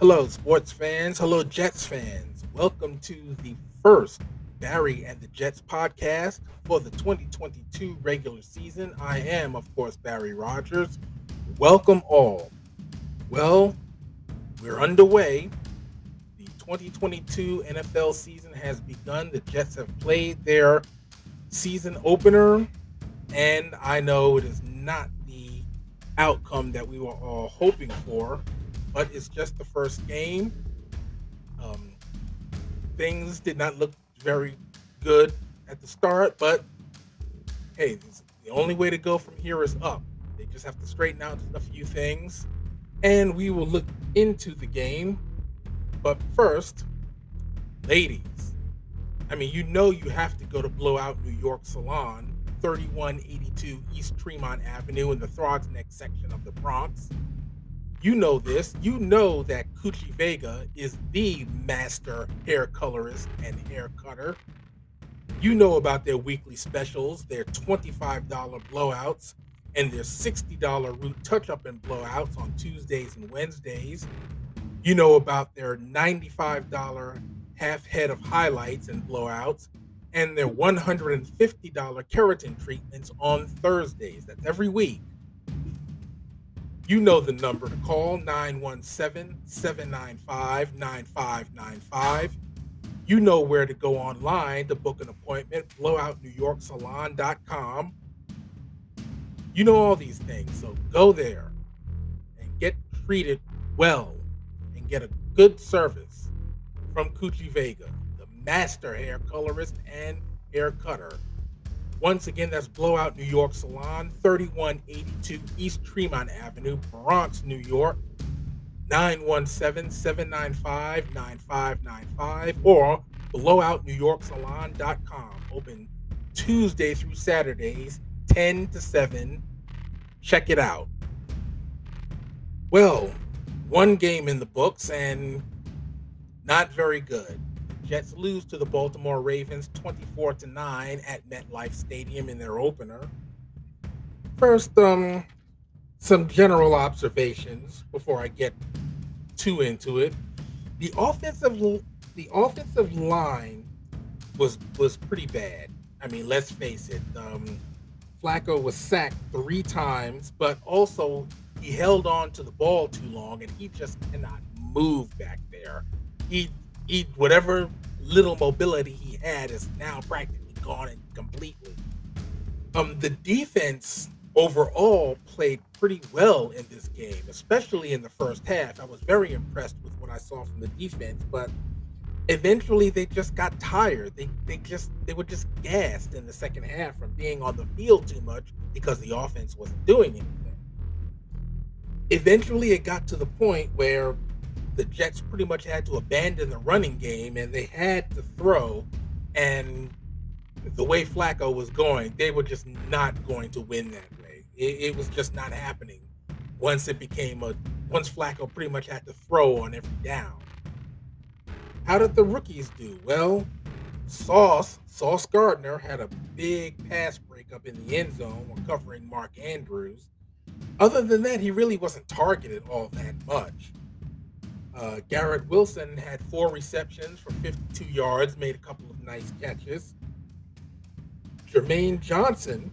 Hello, sports fans. Hello, Jets fans. Welcome to the first Barry and the Jets podcast for the 2022 regular season. I am, of course, Barry Rogers. Welcome all. Well, we're underway. The 2022 NFL season has begun. The Jets have played their season opener, and I know it is not the outcome that we were all hoping for but it's just the first game. Um, things did not look very good at the start, but hey, the only way to go from here is up. They just have to straighten out a few things, and we will look into the game. But first, ladies, I mean, you know you have to go to Blowout New York Salon, 3182 East Tremont Avenue in the Throgs Neck section of the Bronx you know this. You know that Coochie Vega is the master hair colorist and hair cutter. You know about their weekly specials, their $25 blowouts, and their $60 root touch up and blowouts on Tuesdays and Wednesdays. You know about their $95 half head of highlights and blowouts and their $150 keratin treatments on Thursdays. That's every week. You know the number to call 917 795 9595. You know where to go online to book an appointment blowoutnewyorksalon.com. You know all these things, so go there and get treated well and get a good service from Coochie Vega, the master hair colorist and hair cutter once again, that's Blowout New York Salon, 3182 East Tremont Avenue, Bronx, New York, 917 795 9595 or blowoutnewyorksalon.com. Open Tuesday through Saturdays, 10 to 7. Check it out. Well, one game in the books and not very good. Jets lose to the Baltimore Ravens 24 to 9 at MetLife Stadium in their opener. First, um, some general observations before I get too into it. The offensive the offensive line was was pretty bad. I mean, let's face it. Um, Flacco was sacked three times, but also he held on to the ball too long, and he just cannot move back there. He he whatever little mobility he had is now practically gone completely. Um, the defense overall played pretty well in this game, especially in the first half. I was very impressed with what I saw from the defense, but eventually they just got tired. They they just they were just gassed in the second half from being on the field too much because the offense wasn't doing anything. Eventually it got to the point where the Jets pretty much had to abandon the running game and they had to throw. And the way Flacco was going, they were just not going to win that way. It, it was just not happening once it became a once Flacco pretty much had to throw on every down. How did the rookies do? Well, Sauce, Sauce Gardner had a big pass breakup in the end zone when covering Mark Andrews. Other than that, he really wasn't targeted all that much. Uh, Garrett Wilson had four receptions for 52 yards, made a couple of nice catches. Jermaine Johnson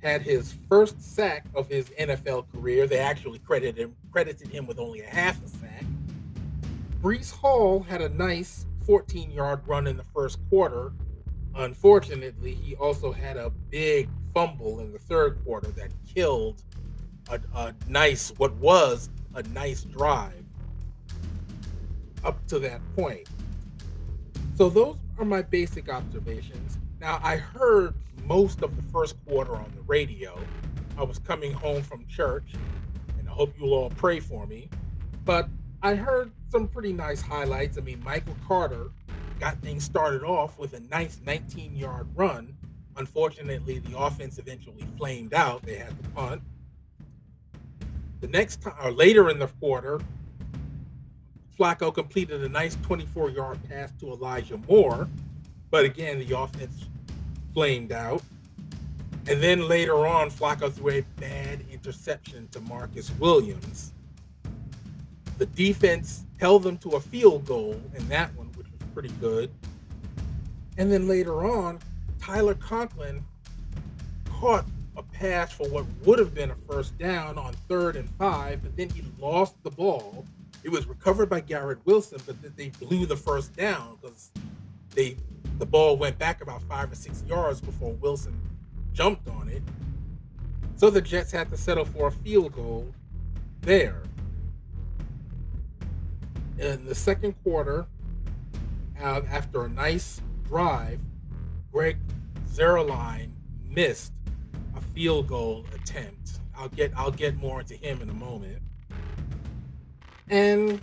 had his first sack of his NFL career. They actually credited him, credited him with only a half a sack. Breece Hall had a nice 14 yard run in the first quarter. Unfortunately, he also had a big fumble in the third quarter that killed a, a nice, what was a nice drive up to that point. So those are my basic observations. Now I heard most of the first quarter on the radio. I was coming home from church, and I hope you'll all pray for me. But I heard some pretty nice highlights. I mean, Michael Carter got things started off with a nice 19 yard run. Unfortunately, the offense eventually flamed out. They had to punt. The next time, or later in the quarter, Flacco completed a nice 24 yard pass to Elijah Moore, but again, the offense flamed out. And then later on, Flacco threw a bad interception to Marcus Williams. the defense held them to a field goal in that one, which was pretty good. And then later on, Tyler Conklin caught a pass for what would have been a first down on third and five, but then he lost the ball. It was recovered by Garrett Wilson, but then they blew the first down because they the ball went back about five or six yards before Wilson jumped on it. So the Jets had to settle for a field goal there. In the second quarter, after a nice drive, Greg Zuerlein missed a field goal attempt. I'll get I'll get more into him in a moment. And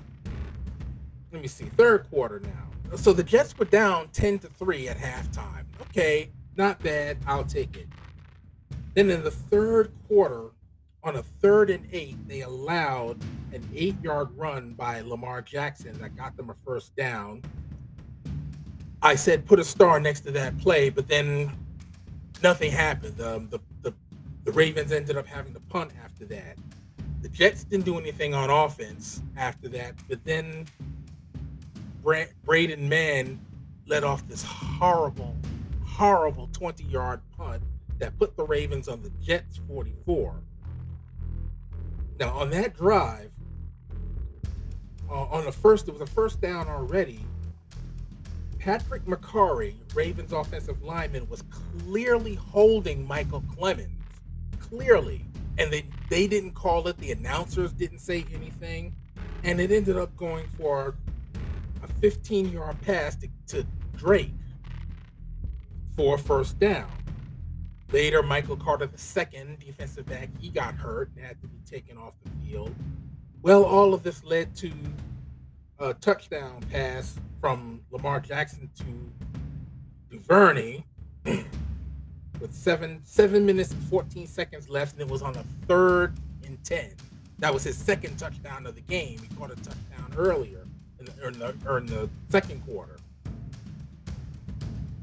let me see, third quarter now. So the Jets were down 10 to 3 at halftime. Okay, not bad. I'll take it. Then in the third quarter, on a third and eight, they allowed an eight yard run by Lamar Jackson that got them a first down. I said put a star next to that play, but then nothing happened. Um, the, the, the Ravens ended up having to punt after that. The Jets didn't do anything on offense after that, but then Bra- Braden Mann let off this horrible, horrible 20 yard punt that put the Ravens on the Jets 44. Now, on that drive, uh, on the first, it was a first down already. Patrick Mekari, Ravens offensive lineman, was clearly holding Micheal Clemons. Clearly. And they, they didn't call it. The announcers didn't say anything. And it ended up going for a 15 yard pass to, to Drake for a first down. Later, Michael Carter II, defensive back, he got hurt and had to be taken off the field. Well, all of this led to a touchdown pass from Lamar Jackson to Duvernay with seven seven minutes and 14 seconds left, and it was on a third and 10. That was his second touchdown of the game. He caught a touchdown earlier in the, in the, in the second quarter.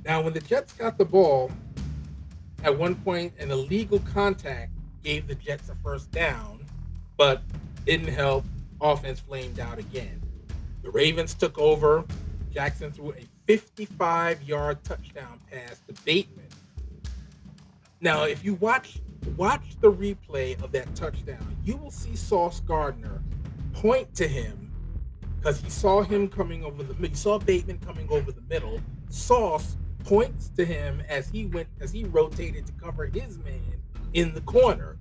Now, when the Jets got the ball, at one point, an illegal contact gave the Jets a first down, but didn't help. Offense flamed out again. The Ravens took over. Jackson threw a 55 yard touchdown pass to Bateman. Now, if you watch watch the replay of that touchdown, you will see Sauce Gardner point to him because he saw him coming over the middle. he saw Bateman coming over the middle. Sauce points to him as he went as he rotated to cover his man in the corner.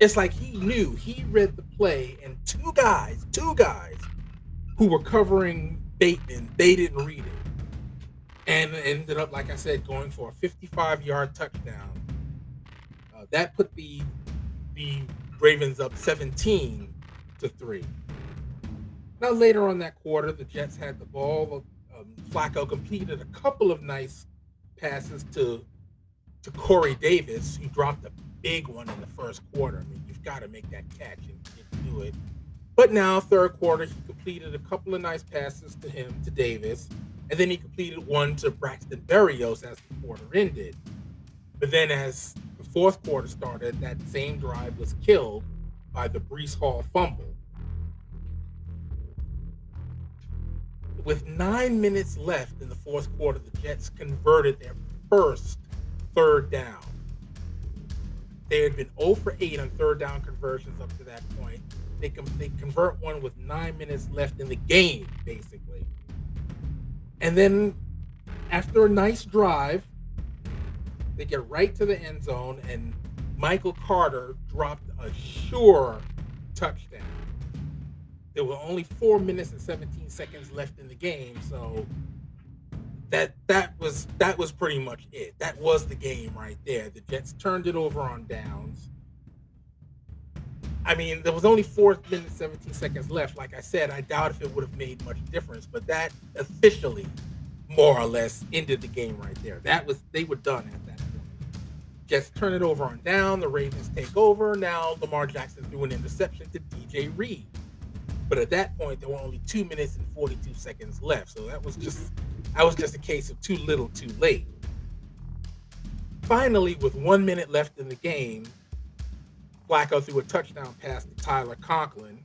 It's like he knew he read the play, and two guys, two guys who were covering Bateman, they didn't read it, and ended up, like I said, going for a 55-yard touchdown. Uh, that put the the Ravens up 17 to three. Now later on that quarter, the Jets had the ball. Um, Flacco completed a couple of nice passes to to Corey Davis, who dropped a big one in the first quarter. I mean, you've got to make that catch and do it. But now, third quarter, he completed a couple of nice passes to him, to Davis, and then he completed one to Braxton Berrios as the quarter ended. But then, as fourth quarter started, that same drive was killed by the Breece Hall fumble. With nine minutes left in the fourth quarter, the Jets converted their first third down. They had been 0 for 8 on third down conversions up to that point. They, can, they convert one with nine minutes left in the game, basically. And then after a nice drive, they get right to the end zone, and Michael Carter dropped a sure touchdown there were only four minutes and 17 seconds left in the game, so that that was that was pretty much it. That was the game right there. The Jets turned it over on downs. I mean, there was only four minutes 17 seconds left. Like I said, I doubt if it would have made much difference, but that officially more or less ended the game right there. That was they were done at that Jets turn it over on down. The Ravens take over. Now Lamar Jackson threw an interception to DJ Reed. But at that point, there were only two minutes and 42 seconds left. So that was just that was just a case of too little, too late. Finally, with one minute left in the game, Flacco threw a touchdown pass to Tyler Conklin.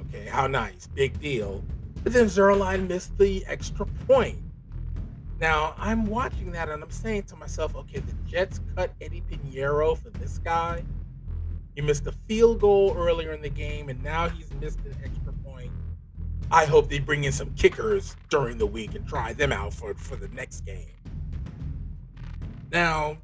Okay, how nice, big deal. But then Zuerlein missed the extra point. Now I'm watching that and I'm saying to myself, okay, the Jets cut Eddie Piñeiro for this guy. He missed a field goal earlier in the game, and now he's missed an extra point. I hope they bring in some kickers during the week and try them out for, for the next game. Now,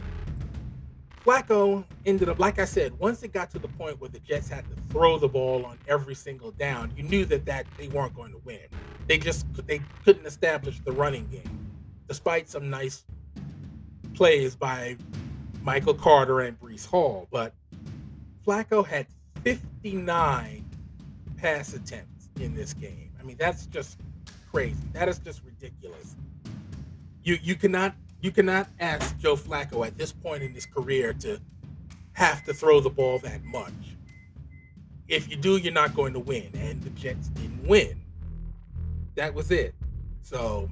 Flacco ended up, like I said, once it got to the point where the Jets had to throw the ball on every single down, you knew that that they weren't going to win. They just they couldn't establish the running game despite some nice plays by Michael Carter and Breece Hall. But Flacco had 59 pass attempts in this game. I mean, that's just crazy. That is just ridiculous. You you cannot you cannot ask Joe Flacco at this point in his career to have to throw the ball that much. If you do, you're not going to win. And the Jets didn't win. That was it. So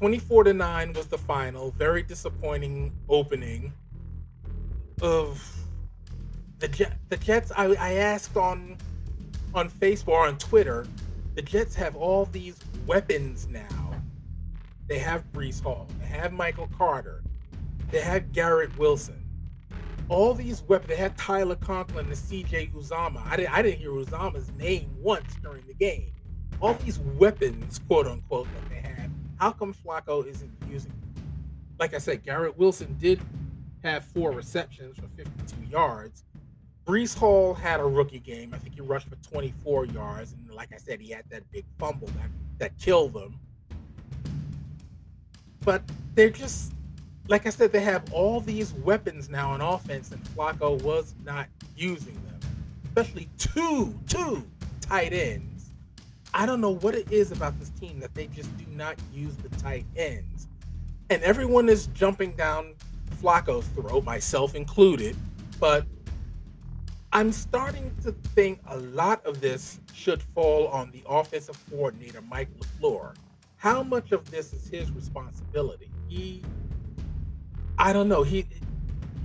24 to 9 was the final. Very disappointing opening of the Jet, the Jets. I, I asked on on Facebook or on Twitter, the Jets have all these weapons now. They have Breece Hall, they have Michael Carter, they have Garrett Wilson. All these weapons. They had Tyler Conklin and CJ Uzomah. I didn't I didn't hear Uzomah's name once during the game. All these weapons, quote unquote, that they have how come Flacco isn't using? Like I said, Garrett Wilson did have four receptions for 52 yards. Breece Hall had a rookie game. I think he rushed for 24 yards, and like I said, he had that big fumble that that killed them. But they're just like I said, they have all these weapons now on offense, and Flacco was not using them, especially two two tight ends I don't know what it is about this team that they just do not use the tight ends. And everyone is jumping down Flacco's throat, myself included. But I'm starting to think a lot of this should fall on the offensive coordinator, Mike LaFleur. How much of this is his responsibility? He, I don't know. He,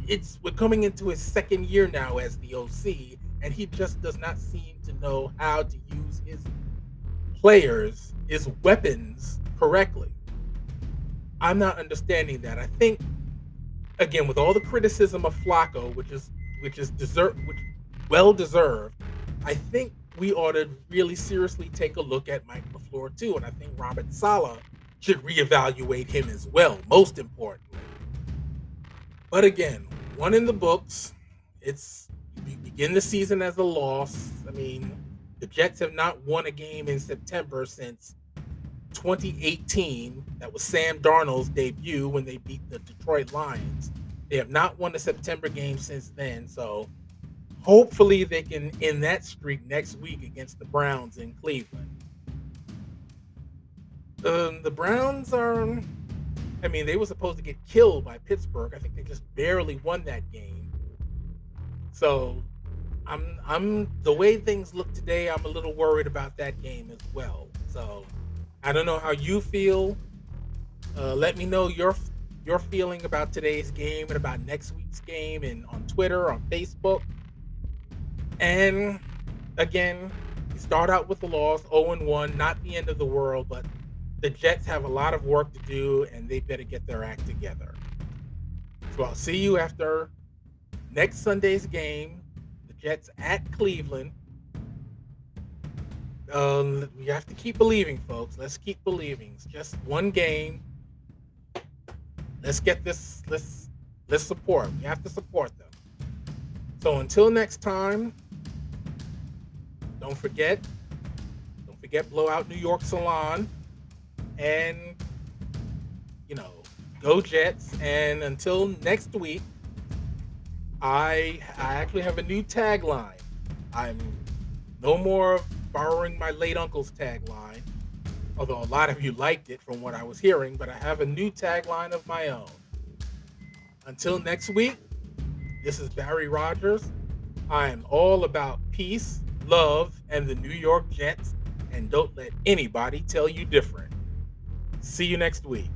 it's we're coming into his second year now as the OC, and he just does not seem to know how to use his players is weapons correctly. I'm not understanding that. I think again with all the criticism of Flacco, which is which is deserved, which well deserved, I think we ought to really seriously take a look at Mike LaFleur too, and I think Robert Saleh should reevaluate him as well. Most importantly, but again, one in the books. It's you begin the season as a loss. I mean, the Jets have not won a game in September since 2018. That was Sam Darnold's debut when they beat the Detroit Lions. They have not won a September game since then. So hopefully they can end that streak next week against the Browns in Cleveland. Um, the Browns are, I mean, they were supposed to get killed by Pittsburgh. I think they just barely won that game. So I'm I'm the way things look today. I'm a little worried about that game as well. So I don't know how you feel. Uh, let me know your your feeling about today's game and about next week's game, and on Twitter, on Facebook. And again, start out with the loss, 0 1, not the end of the world, but the Jets have a lot of work to do, and they better get their act together. So I'll see you after next Sunday's game Jets at Cleveland. Um, we have to keep believing, folks. Let's keep believing. It's just one game. Let's get this. Let's let's support. We have to support them. So until next time, don't forget. Don't forget Blowout New York Salon, and you know, go Jets. And until next week. I I actually have a new tagline. I'm no more borrowing my late uncle's tagline, although a lot of you liked it from what I was hearing, but I have a new tagline of my own. Until next week, this is Barry Rogers. I am all about peace, love, and the New York Jets, and don't let anybody tell you different. See you next week.